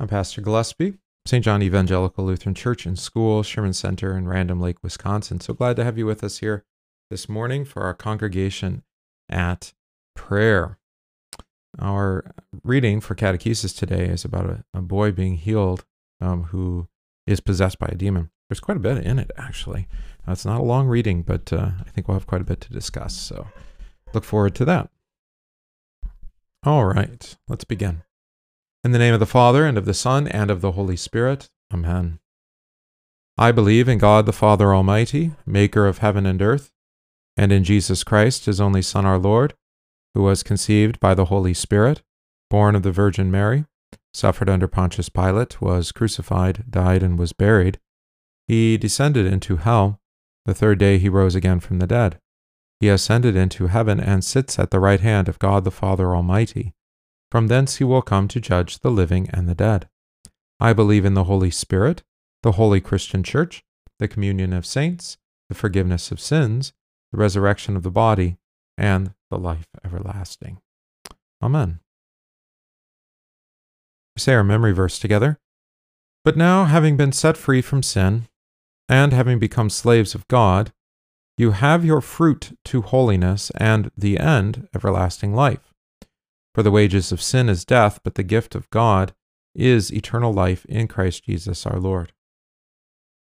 I'm Pastor Gillespie, St. John Evangelical Lutheran Church and School, Sherman Center in Random Lake, Wisconsin. So glad to have you with us here this morning for our congregation at prayer. Our reading for catechesis today is about a, a boy being healed um, who is possessed by a demon. There's quite a bit in it, actually. Uh, it's not a long reading, but uh, I think we'll have quite a bit to discuss. So look forward to that. All right, let's begin. In the name of the Father, and of the Son, and of the Holy Spirit. Amen. I believe in God the Father Almighty, maker of heaven and earth, and in Jesus Christ, his only Son, our Lord, who was conceived by the Holy Spirit, born of the Virgin Mary, suffered under Pontius Pilate, was crucified, died, and was buried. He descended into hell. The third day he rose again from the dead. He ascended into heaven and sits at the right hand of God the Father Almighty. From thence he will come to judge the living and the dead. I believe in the Holy Spirit, the holy Christian Church, the communion of saints, the forgiveness of sins, the resurrection of the body, and the life everlasting. Amen. We say our memory verse together. But now, having been set free from sin, and having become slaves of God, you have your fruit to holiness, and the end, everlasting life. For the wages of sin is death, but the gift of God is eternal life in Christ Jesus our Lord.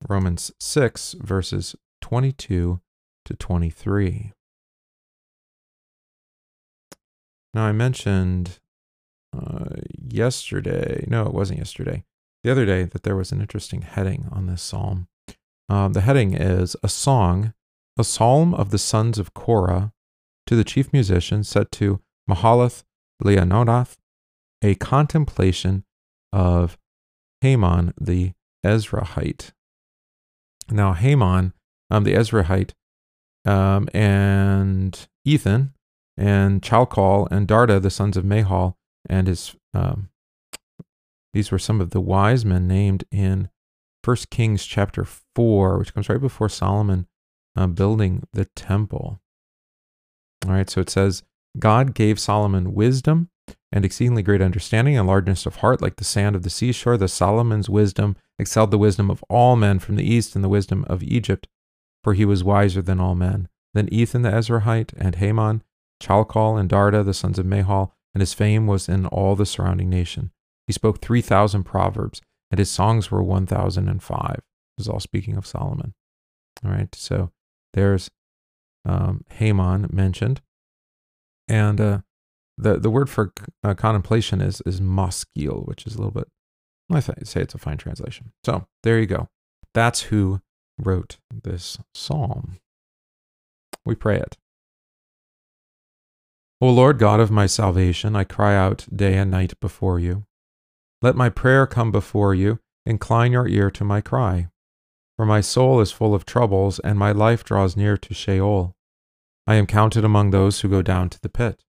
Romans 6, verses 22 to 23. Now, I mentioned uh, yesterday, no, it wasn't yesterday, the other day, that there was an interesting heading on this psalm. Uh, the heading is A Song, a Psalm of the Sons of Korah to the chief musician set to Mahalath Leannoth, a contemplation of Heman the Ezrahite. Now, Heman, um, the Ezrahite, um, and Ethan, and Chalcol, and Darda, the sons of Mahal, and his, um, these were some of the wise men named in 1 Kings chapter 4, which comes right before Solomon uh, building the temple. All right, so it says, God gave Solomon wisdom and exceedingly great understanding and largeness of heart, like the sand of the seashore. The Solomon's wisdom excelled the wisdom of all men from the east and the wisdom of Egypt, for he was wiser than all men. Then Ethan the Ezrahite and Heman, Chalcol and Darda, the sons of Mahal, and his fame was in all the surrounding nation. He spoke 3,000 proverbs, and his songs were 1,005. This is all speaking of Solomon. All right, so there's um, Heman mentioned. And uh, the the word for uh, contemplation is is maskil, which is a little bit. I say it's a fine translation. So there you go. That's who wrote this psalm. We pray it. O Lord God of my salvation, I cry out day and night before you. Let my prayer come before you. Incline your ear to my cry. For my soul is full of troubles, and my life draws near to Sheol. I am counted among those who go down to the pit.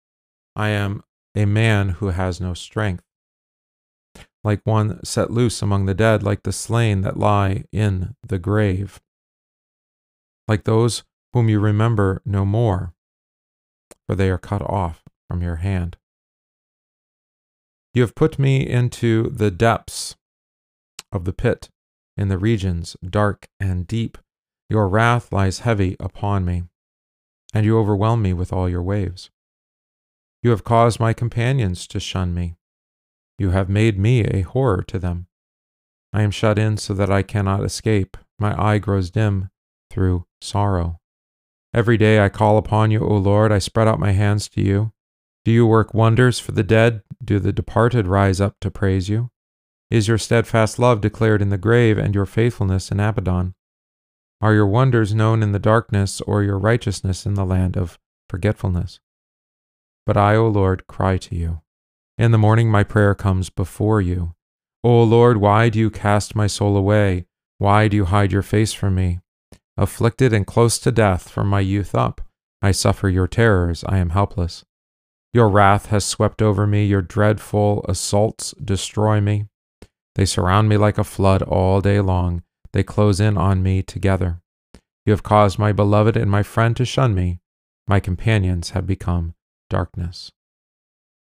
I am a man who has no strength. Like one set loose among the dead, like the slain that lie in the grave. Like those whom you remember no more, for they are cut off from your hand. You have put me into the depths of the pit in the regions dark and deep. Your wrath lies heavy upon me, and you overwhelm me with all your waves. You have caused my companions to shun me. You have made me a horror to them. I am shut in so that I cannot escape. My eye grows dim through sorrow. Every day I call upon you, O Lord. I spread out my hands to you. Do you work wonders for the dead? Do the departed rise up to praise you? Is your steadfast love declared in the grave, and your faithfulness in Abaddon? Are your wonders known in the darkness, or your righteousness in the land of forgetfulness? But I, O Lord, cry to you. In the morning my prayer comes before you. O Lord, why do you cast my soul away? Why do you hide your face from me? Afflicted and close to death from my youth up, I suffer your terrors, I am helpless. Your wrath has swept over me, your dreadful assaults destroy me. They surround me like a flood all day long. They close in on me together. You have caused my beloved and my friend to shun me. My companions have become darkness.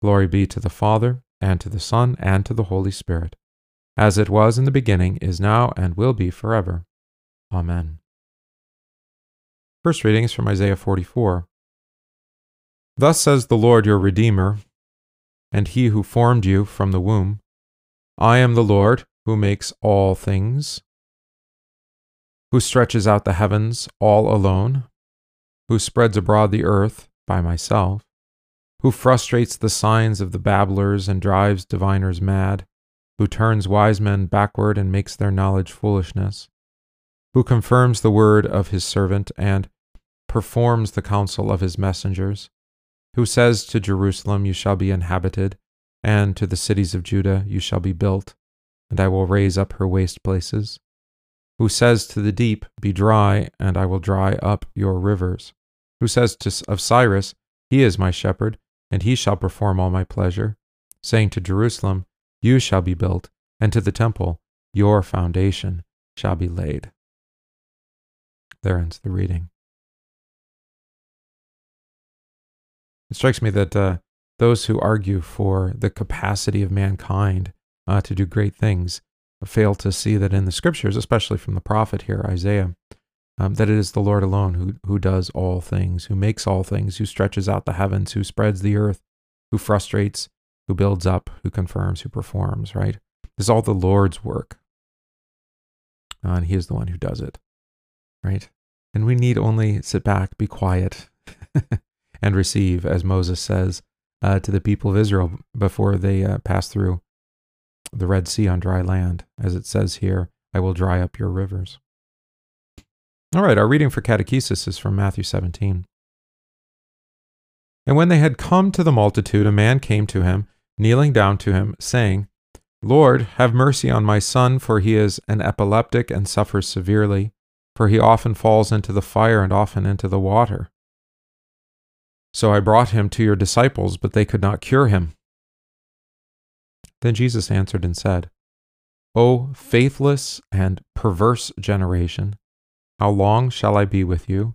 Glory be to the Father, and to the Son, and to the Holy Spirit, as it was in the beginning, is now, and will be forever. Amen. First reading is from Isaiah 44. Thus says the Lord your Redeemer, and he who formed you from the womb I am the Lord who makes all things, who stretches out the heavens all alone, who spreads abroad the earth by myself, who frustrates the signs of the babblers and drives diviners mad, who turns wise men backward and makes their knowledge foolishness, who confirms the word of his servant and performs the counsel of his messengers, who says to Jerusalem, You shall be inhabited, and to the cities of Judah, You shall be built, and I will raise up her waste places, who says to the deep, Be dry, and I will dry up your rivers, who says to, of Cyrus, He is my shepherd, and he shall perform all my pleasure, saying to Jerusalem, You shall be built, and to the temple, Your foundation shall be laid. There ends the reading. It strikes me that uh, those who argue for the capacity of mankind uh, to do great things fail to see that in the scriptures, especially from the prophet here, Isaiah, um, that it is the Lord alone who, who does all things, who makes all things, who stretches out the heavens, who spreads the earth, who frustrates, who builds up, who confirms, who performs, right? This is all the Lord's work. Uh, and He is the one who does it, right? And we need only sit back, be quiet, and receive, as Moses says uh, to the people of Israel before they uh, pass through the Red Sea on dry land. As it says here, I will dry up your rivers. All right, our reading for catechesis is from Matthew 17. And when they had come to the multitude, a man came to him, kneeling down to him, saying, Lord, have mercy on my son, for he is an epileptic and suffers severely, for he often falls into the fire and often into the water. So I brought him to your disciples, but they could not cure him. Then Jesus answered and said, O faithless and perverse generation, how long shall I be with you?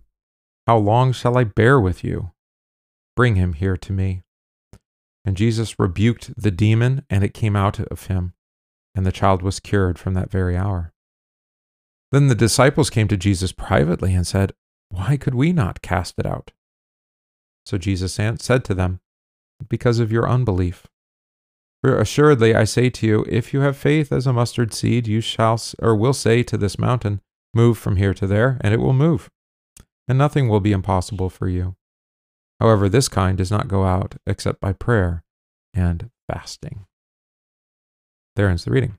How long shall I bear with you? Bring him here to me. And Jesus rebuked the demon, and it came out of him, and the child was cured from that very hour. Then the disciples came to Jesus privately and said, Why could we not cast it out? So Jesus said to them, Because of your unbelief. For assuredly I say to you, if you have faith as a mustard seed, you shall or will say to this mountain, Move from here to there, and it will move, and nothing will be impossible for you. However, this kind does not go out except by prayer and fasting. There ends the reading.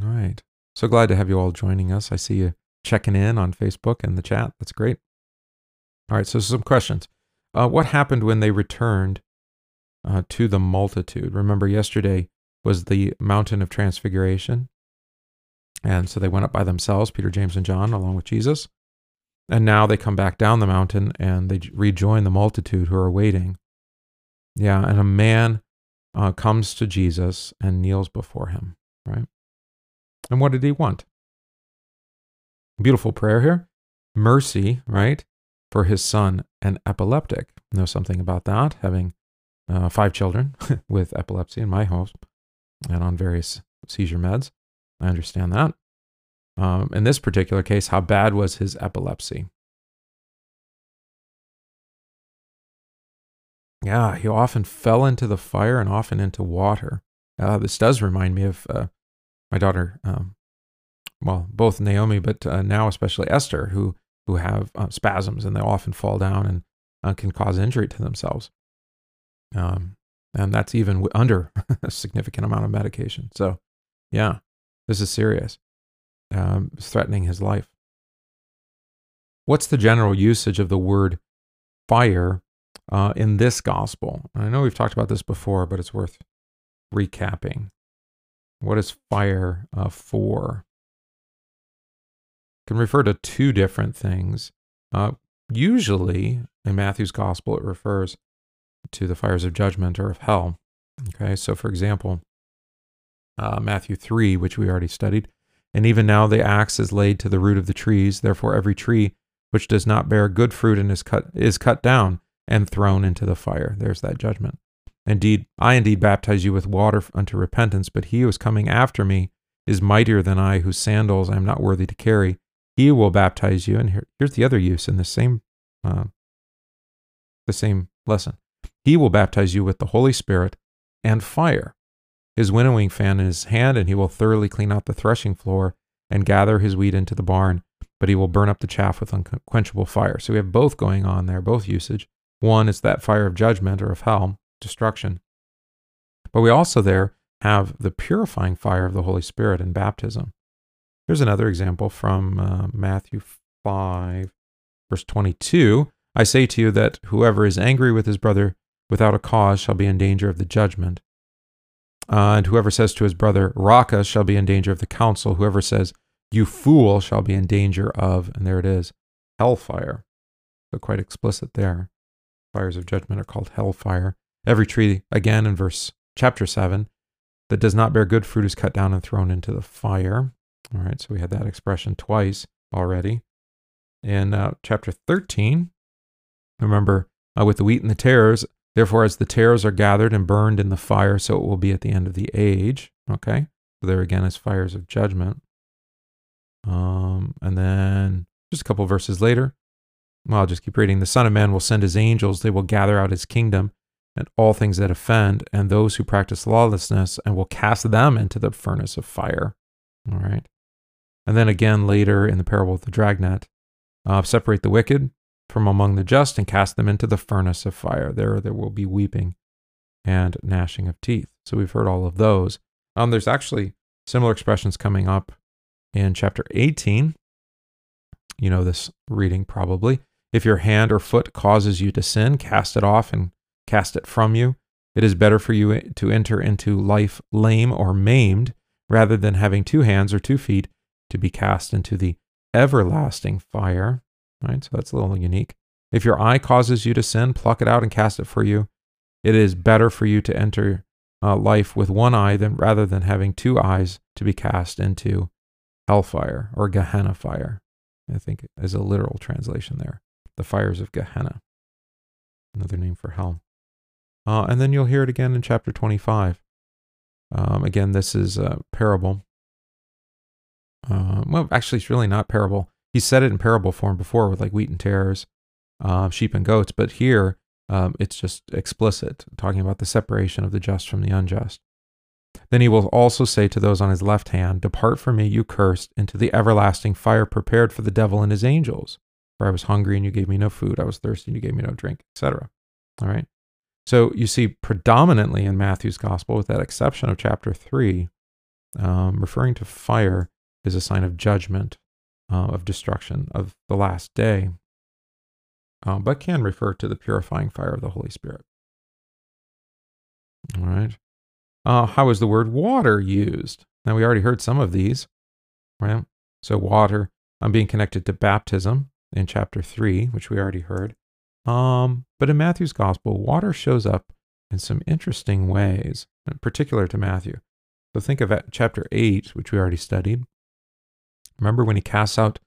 All right. So glad to have you all joining us. I see you checking in on Facebook and the chat. That's great. All right, so some questions. Uh, what happened when they returned uh, to the multitude? Remember, yesterday was the mountain of transfiguration. And so they went up by themselves, Peter, James, and John, along with Jesus. And now they come back down the mountain and they rejoin the multitude who are waiting. Yeah, and a man uh, comes to Jesus and kneels before him, right? And what did he want? Beautiful prayer here. Mercy, right? for his son, an epileptic. Know something about that, having uh, five children with epilepsy in my house and on various seizure meds. I understand that. Um, in this particular case, how bad was his epilepsy? Yeah, he often fell into the fire and often into water. Uh, this does remind me of uh, my daughter, um, well, both Naomi, but uh, now especially Esther, who who have uh, spasms and they often fall down and uh, can cause injury to themselves. Um, and that's even under a significant amount of medication. So, yeah, this is serious. Um, threatening his life. What's the general usage of the word fire uh, in this gospel? I know we've talked about this before, but it's worth recapping. What is fire uh, for? can refer to two different things. Uh, usually in Matthew's gospel, it refers to the fires of judgment or of hell. Okay, so for example, uh, Matthew 3, which we already studied, and even now the axe is laid to the root of the trees. Therefore, every tree which does not bear good fruit and is cut is cut down and thrown into the fire. There's that judgment. Indeed, I indeed baptize you with water unto repentance, but he who is coming after me is mightier than I, whose sandals I am not worthy to carry. He will baptize you. And here, here's the other use in the same, uh, the same lesson. He will baptize you with the Holy Spirit and fire. His winnowing fan in his hand, and he will thoroughly clean out the threshing floor and gather his wheat into the barn, but he will burn up the chaff with unquenchable fire. So we have both going on there, both usage. One is that fire of judgment or of hell, destruction. But we also there have the purifying fire of the Holy Spirit in baptism. Here's another example from uh, Matthew 5, verse 22. I say to you that whoever is angry with his brother without a cause shall be in danger of the judgment. Uh, and whoever says to his brother, Raca, shall be in danger of the council. Whoever says, You fool, shall be in danger of, and there it is, hellfire. So quite explicit there. Fires of judgment are called hellfire. Every tree, again in verse chapter 7, that does not bear good fruit is cut down and thrown into the fire. All right, so we had that expression twice already. In uh, chapter 13, remember, uh, with the wheat and the tares, therefore, as the tares are gathered and burned in the fire, so it will be at the end of the age. Okay, so there again is fires of judgment. Um, and then just a couple verses later, well, I'll just keep reading. The Son of Man will send his angels, they will gather out his kingdom and all things that offend, and those who practice lawlessness, and will cast them into the furnace of fire. All right. And then again later in the parable of the dragnet, uh, separate the wicked from among the just and cast them into the furnace of fire. There, there will be weeping and gnashing of teeth. So we've heard all of those. Um, there's actually similar expressions coming up in chapter 18. You know this reading probably. If your hand or foot causes you to sin, cast it off and cast it from you. It is better for you to enter into life lame or maimed rather than having two hands or two feet to be cast into the everlasting fire. Right? So that's a little unique. If your eye causes you to sin, pluck it out and cast it for you. It is better for you to enter uh, life with one eye than rather than having two eyes to be cast into hellfire or Gehenna fire. I think is a literal translation there. The fires of Gehenna, another name for hell. Uh, and then you'll hear it again in chapter 25. Um, again, this is a parable. Uh, well, actually, it's really not parable. He said it in parable form before with like wheat and tares, uh, sheep and goats, but here um, it's just explicit, talking about the separation of the just from the unjust. Then he will also say to those on his left hand, Depart from me, you cursed, into the everlasting fire prepared for the devil and his angels. For I was hungry and you gave me no food, I was thirsty and you gave me no drink, etc. All right. So you see predominantly in Matthew's gospel, with that exception of chapter 3, um, referring to fire is a sign of judgment, uh, of destruction, of the last day, uh, but can refer to the purifying fire of the Holy Spirit. All right. Uh, how is the word water used? Now, we already heard some of these, right? So, water, I'm being connected to baptism in chapter 3, which we already heard. Um, but in Matthew's gospel, water shows up in some interesting ways, particular to Matthew. So think of chapter 8, which we already studied. Remember when he casts out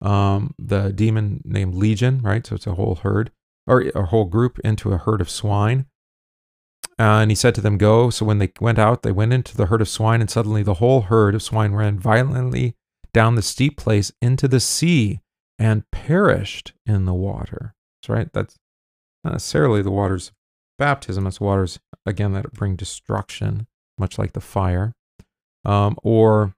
um, the demon named Legion, right? So it's a whole herd or a whole group into a herd of swine. And he said to them, Go. So when they went out, they went into the herd of swine, and suddenly the whole herd of swine ran violently down the steep place into the sea and perished in the water right? That's not necessarily the waters of baptism. It's waters, again, that bring destruction, much like the fire. Um, or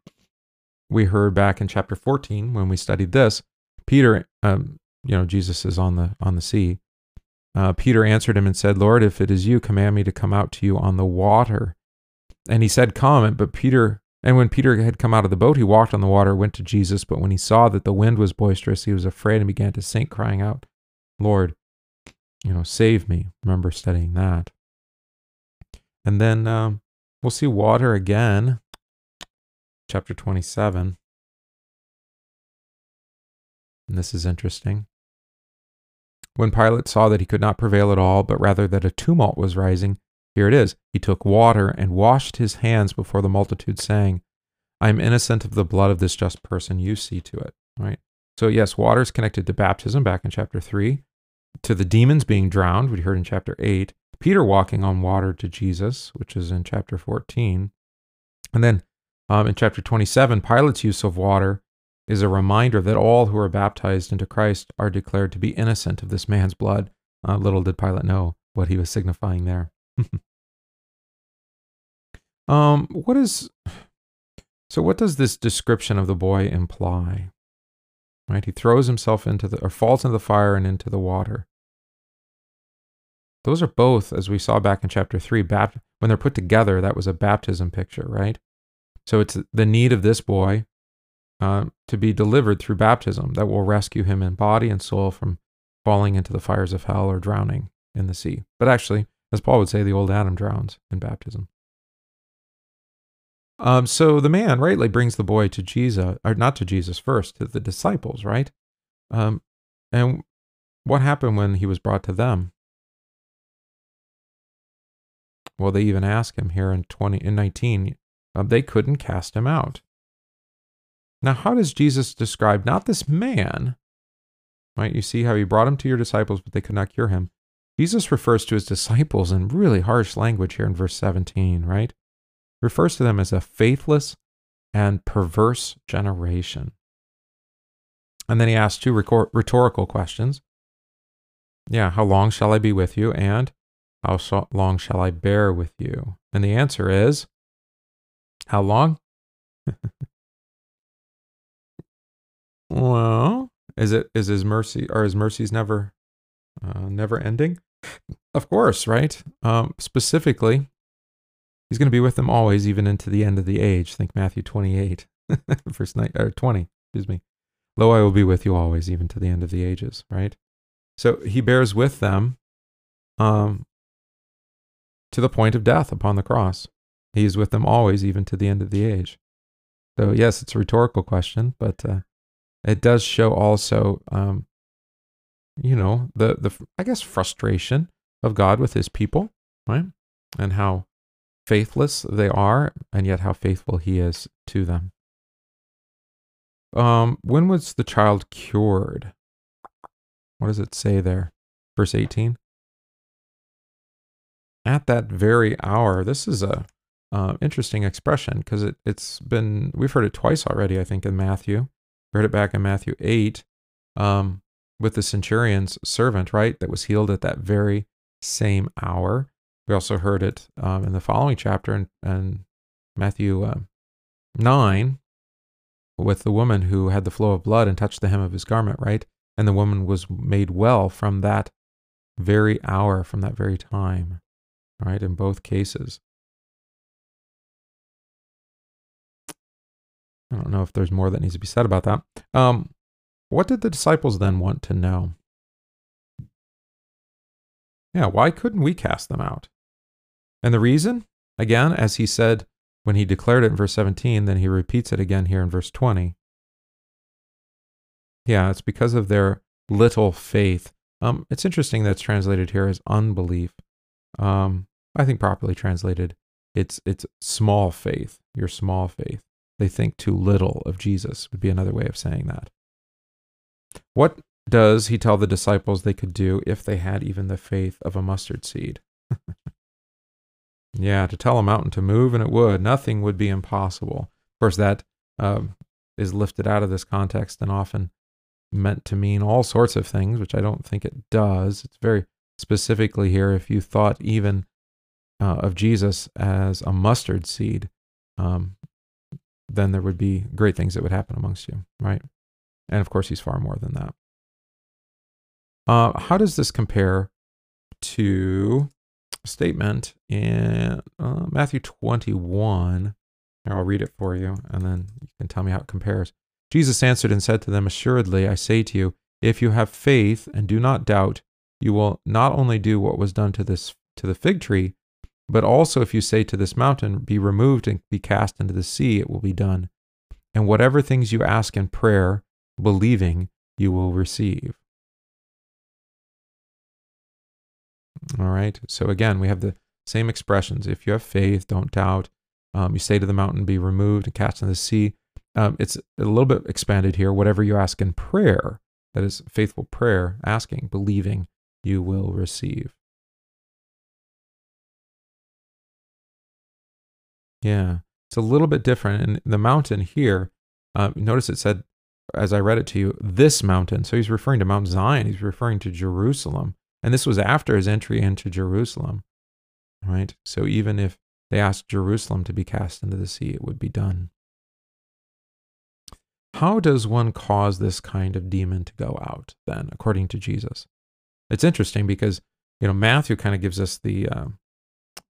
we heard back in chapter 14 when we studied this, Peter, um, you know, Jesus is on the on the sea. Uh, Peter answered him and said, Lord, if it is you, command me to come out to you on the water. And he said, Come. But Peter, and when Peter had come out of the boat, he walked on the water, went to Jesus. But when he saw that the wind was boisterous, he was afraid and began to sink, crying out, Lord, you know, save me. Remember studying that. And then um, we'll see water again, chapter 27. And this is interesting. When Pilate saw that he could not prevail at all, but rather that a tumult was rising, here it is. He took water and washed his hands before the multitude, saying, I am innocent of the blood of this just person. You see to it. Right? So, yes, water is connected to baptism back in chapter 3 to the demons being drowned, we heard in chapter 8, Peter walking on water to Jesus, which is in chapter 14. And then um, in chapter 27, Pilate's use of water is a reminder that all who are baptized into Christ are declared to be innocent of this man's blood. Uh, little did Pilate know what he was signifying there. um, what is so? What does this description of the boy imply? Right, he throws himself into the or falls into the fire and into the water. Those are both, as we saw back in chapter three, bapt- when they're put together, that was a baptism picture, right? So it's the need of this boy uh, to be delivered through baptism that will rescue him in body and soul from falling into the fires of hell or drowning in the sea. But actually, as Paul would say, the old Adam drowns in baptism. Um, so the man rightly brings the boy to Jesus, or not to Jesus first, to the disciples, right? Um, and what happened when he was brought to them? Well, they even ask him here in 20 in 19, uh, they couldn't cast him out. Now, how does Jesus describe not this man, right? You see how he brought him to your disciples, but they could not cure him. Jesus refers to his disciples in really harsh language here in verse 17, right? Refers to them as a faithless and perverse generation. And then he asks two rhetorical questions. Yeah, how long shall I be with you? And how long shall I bear with you? And the answer is, How long? well, is it is his mercy or his mercies never uh, never ending? Of course, right? Um, specifically, he's going to be with them always, even into the end of the age. Think Matthew 28, verse 9, or 20, excuse me. Lo, I will be with you always, even to the end of the ages, right? So he bears with them um, to the point of death upon the cross. He is with them always, even to the end of the age. So, yes, it's a rhetorical question, but uh, it does show also, um, you know, the, the, I guess, frustration of God with his people, right? And how faithless they are, and yet how faithful he is to them. Um, when was the child cured? What does it say there? Verse 18 at that very hour. This is a uh, interesting expression because it, it's been we've heard it twice already. I think in Matthew, we heard it back in Matthew eight um, with the centurion's servant, right, that was healed at that very same hour. We also heard it um, in the following chapter in, in Matthew uh, nine with the woman who had the flow of blood and touched the hem of his garment, right? And the woman was made well from that very hour, from that very time right? In both cases. I don't know if there's more that needs to be said about that. Um, what did the disciples then want to know? Yeah, why couldn't we cast them out? And the reason, again, as he said when he declared it in verse 17, then he repeats it again here in verse 20. Yeah, it's because of their little faith. Um, it's interesting that's translated here as unbelief. Um, I think properly translated, it's it's small faith, your small faith. They think too little of Jesus would be another way of saying that. What does he tell the disciples they could do if they had even the faith of a mustard seed? yeah, to tell a mountain to move and it would. Nothing would be impossible. Of course, that um, is lifted out of this context and often meant to mean all sorts of things, which I don't think it does. It's very specifically here if you thought even uh, of Jesus as a mustard seed, um, then there would be great things that would happen amongst you, right? And of course, he's far more than that. Uh, how does this compare to statement in uh, Matthew 21? Here, I'll read it for you, and then you can tell me how it compares. Jesus answered and said to them, Assuredly, I say to you, if you have faith and do not doubt, you will not only do what was done to this to the fig tree, but also, if you say to this mountain, Be removed and be cast into the sea, it will be done. And whatever things you ask in prayer, believing, you will receive. All right. So again, we have the same expressions. If you have faith, don't doubt. Um, you say to the mountain, Be removed and cast into the sea. Um, it's a little bit expanded here. Whatever you ask in prayer, that is faithful prayer, asking, believing, you will receive. Yeah. It's a little bit different. And the mountain here, uh, notice it said, as I read it to you, this mountain. So he's referring to Mount Zion. He's referring to Jerusalem. And this was after his entry into Jerusalem, right? So even if they asked Jerusalem to be cast into the sea, it would be done. How does one cause this kind of demon to go out then, according to Jesus? It's interesting because, you know, Matthew kind of gives us the, uh,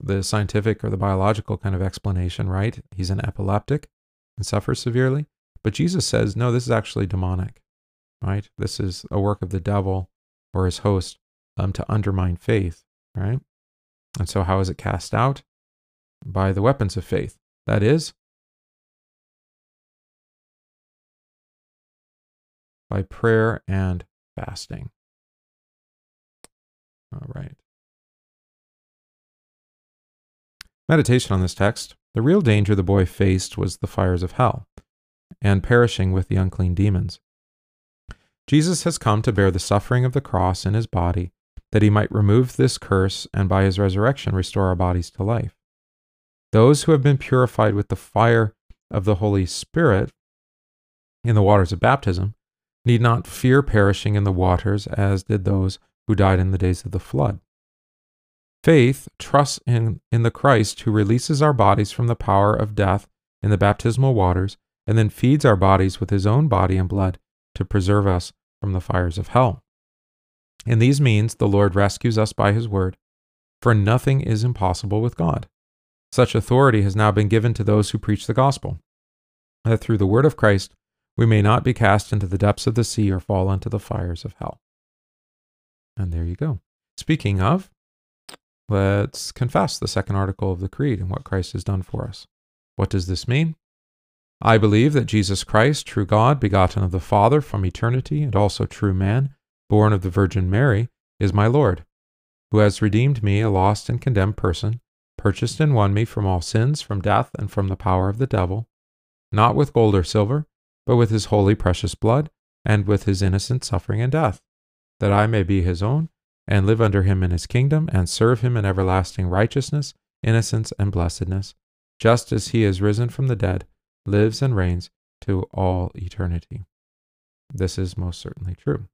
the scientific or the biological kind of explanation, right? He's an epileptic and suffers severely. But Jesus says, no, this is actually demonic, right? This is a work of the devil or his host um, to undermine faith, right? And so, how is it cast out? By the weapons of faith. That is, by prayer and fasting. All right. Meditation on this text. The real danger the boy faced was the fires of hell and perishing with the unclean demons. Jesus has come to bear the suffering of the cross in his body that he might remove this curse and by his resurrection restore our bodies to life. Those who have been purified with the fire of the Holy Spirit in the waters of baptism need not fear perishing in the waters as did those who died in the days of the flood. Faith trusts in, in the Christ who releases our bodies from the power of death in the baptismal waters and then feeds our bodies with his own body and blood to preserve us from the fires of hell. In these means, the Lord rescues us by his word, for nothing is impossible with God. Such authority has now been given to those who preach the gospel, that through the word of Christ we may not be cast into the depths of the sea or fall into the fires of hell. And there you go. Speaking of, let's confess the second article of the Creed and what Christ has done for us. What does this mean? I believe that Jesus Christ, true God, begotten of the Father from eternity, and also true man, born of the Virgin Mary, is my Lord, who has redeemed me, a lost and condemned person, purchased and won me from all sins, from death, and from the power of the devil, not with gold or silver, but with his holy precious blood, and with his innocent suffering and death, that I may be his own, and live under him in his kingdom, and serve him in everlasting righteousness, innocence, and blessedness, just as he is risen from the dead, lives and reigns to all eternity. This is most certainly true.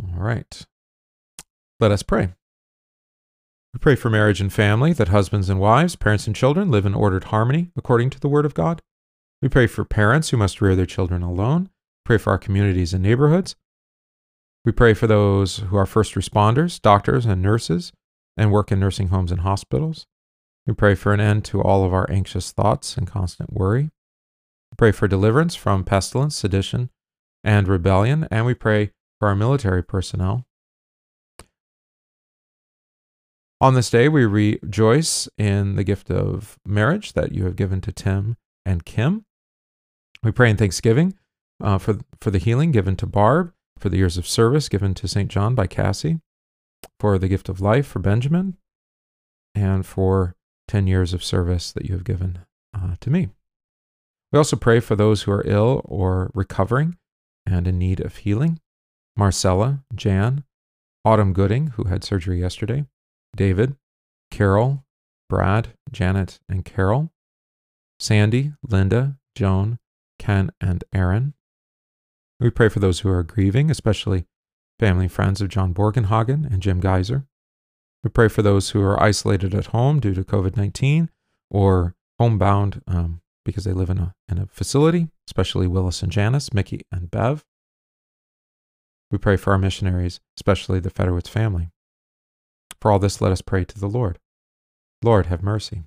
All right. Let us pray. We pray for marriage and family, that husbands and wives, parents and children live in ordered harmony according to the Word of God. We pray for parents who must rear their children alone. Pray for our communities and neighborhoods. We pray for those who are first responders, doctors, and nurses, and work in nursing homes and hospitals. We pray for an end to all of our anxious thoughts and constant worry. We pray for deliverance from pestilence, sedition, and rebellion, and we pray for our military personnel. On this day, we rejoice in the gift of marriage that you have given to Tim and Kim. We pray in thanksgiving uh, for, for the healing given to Barb, for the years of service given to St. John by Cassie, for the gift of life for Benjamin, and for 10 years of service that you have given uh, to me. We also pray for those who are ill or recovering and in need of healing. Marcella, Jan, Autumn Gooding, who had surgery yesterday, David, Carol, Brad, Janet, and Carol, Sandy, Linda, Joan, Ken, and Aaron. We pray for those who are grieving, especially family and friends of John Borgenhagen and Jim Geyser. We pray for those who are isolated at home due to COVID 19 or homebound um, because they live in a, in a facility, especially Willis and Janice, Mickey and Bev. We pray for our missionaries, especially the Federwitz family. For all this, let us pray to the Lord. Lord, have mercy.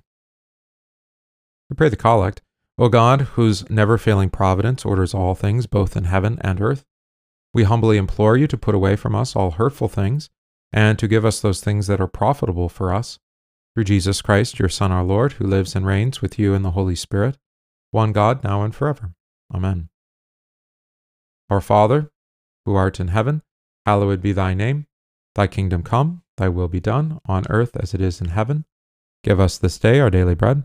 We pray the collect. O God, whose never failing providence orders all things, both in heaven and earth, we humbly implore you to put away from us all hurtful things, and to give us those things that are profitable for us. Through Jesus Christ, your Son, our Lord, who lives and reigns with you in the Holy Spirit, one God, now and forever. Amen. Our Father, who art in heaven, hallowed be thy name. Thy kingdom come, thy will be done, on earth as it is in heaven. Give us this day our daily bread,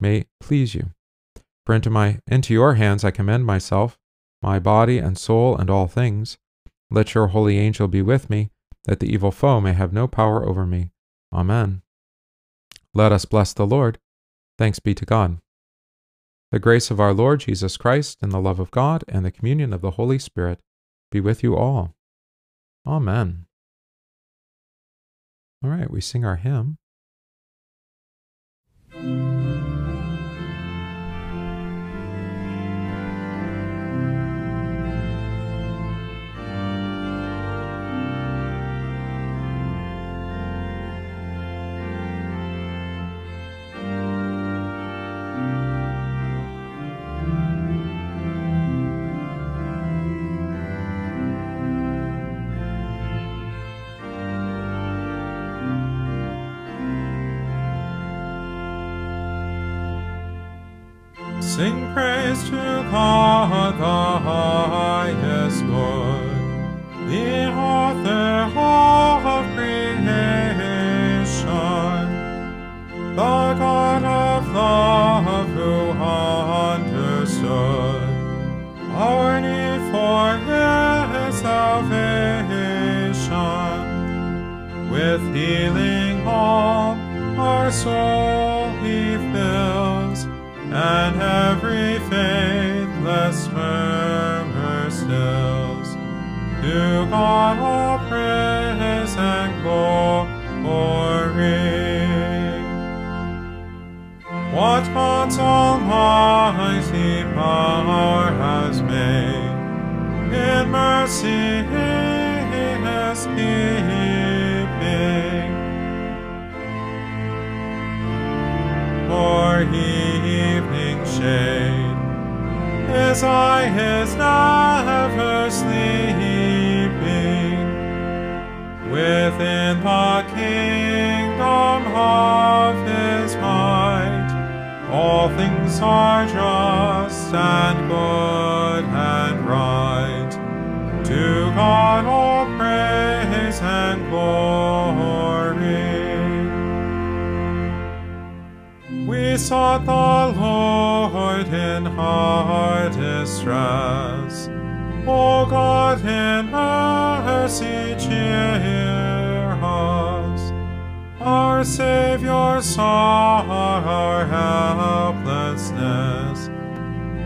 may please you. For into my into your hands I commend myself, my body and soul and all things. Let your holy angel be with me, that the evil foe may have no power over me. Amen. Let us bless the Lord. Thanks be to God. The grace of our Lord Jesus Christ, and the love of God, and the communion of the Holy Spirit be with you all. Amen. All right, we sing our hymn. Sing praise to God the highest good, the author of creation, the God of love who understood our need for his salvation. With healing all our soul stills. To God all praise and glory. What God's almighty power has made, in mercy he is keeping. For evening shade, his eye is never Within the kingdom of his might, all things are just and good and right. To God all praise and glory. We sought the Lord in hard distress. O God, in mercy cheer us. Our Savior saw our helplessness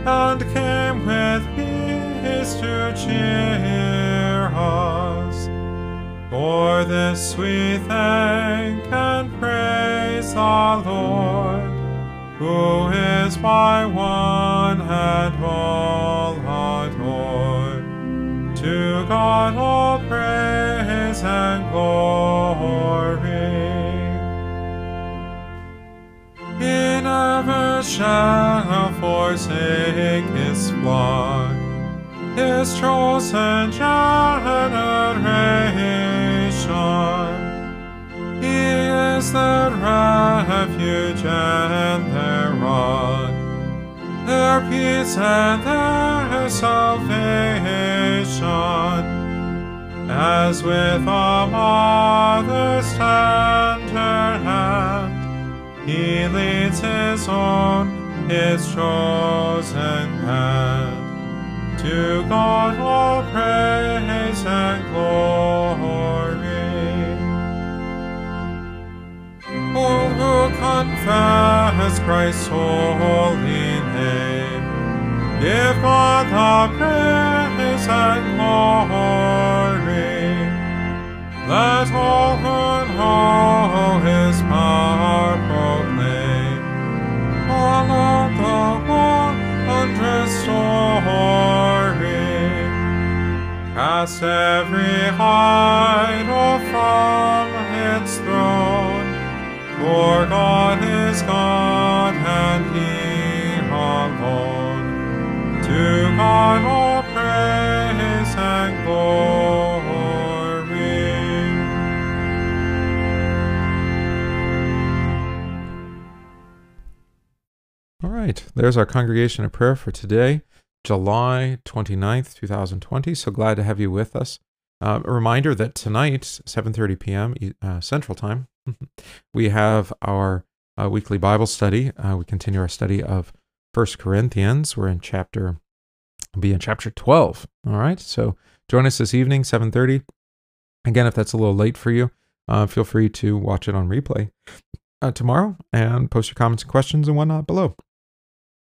and came with peace to cheer us. For this we thank and praise the Lord, who is by one and all. To God all praise and glory. He never shall forsake his flock, his chosen generation. He is their refuge and their rock, their peace and their salvation. As with a mother's tender hand, he leads his own, his chosen hand. To God all praise and glory. All who confess Christ's holy give God the praise and glory. Let all who know his power proclaim. All of the wondrous story. Cast every idol from its throne. For God is God and He God all praise and glory. All right. There's our congregation of prayer for today, July 29th, 2020. So glad to have you with us. Uh, a reminder that tonight, 7:30 p.m. Uh, Central Time, we have our uh, weekly Bible study. Uh, we continue our study of First Corinthians. We're in chapter, be in chapter 12. All right. So join us this evening, 7:30. Again, if that's a little late for you, uh, feel free to watch it on replay uh, tomorrow and post your comments and questions and whatnot below.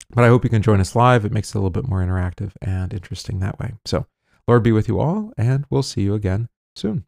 But I hope you can join us live. It makes it a little bit more interactive and interesting that way. So, Lord be with you all, and we'll see you again soon.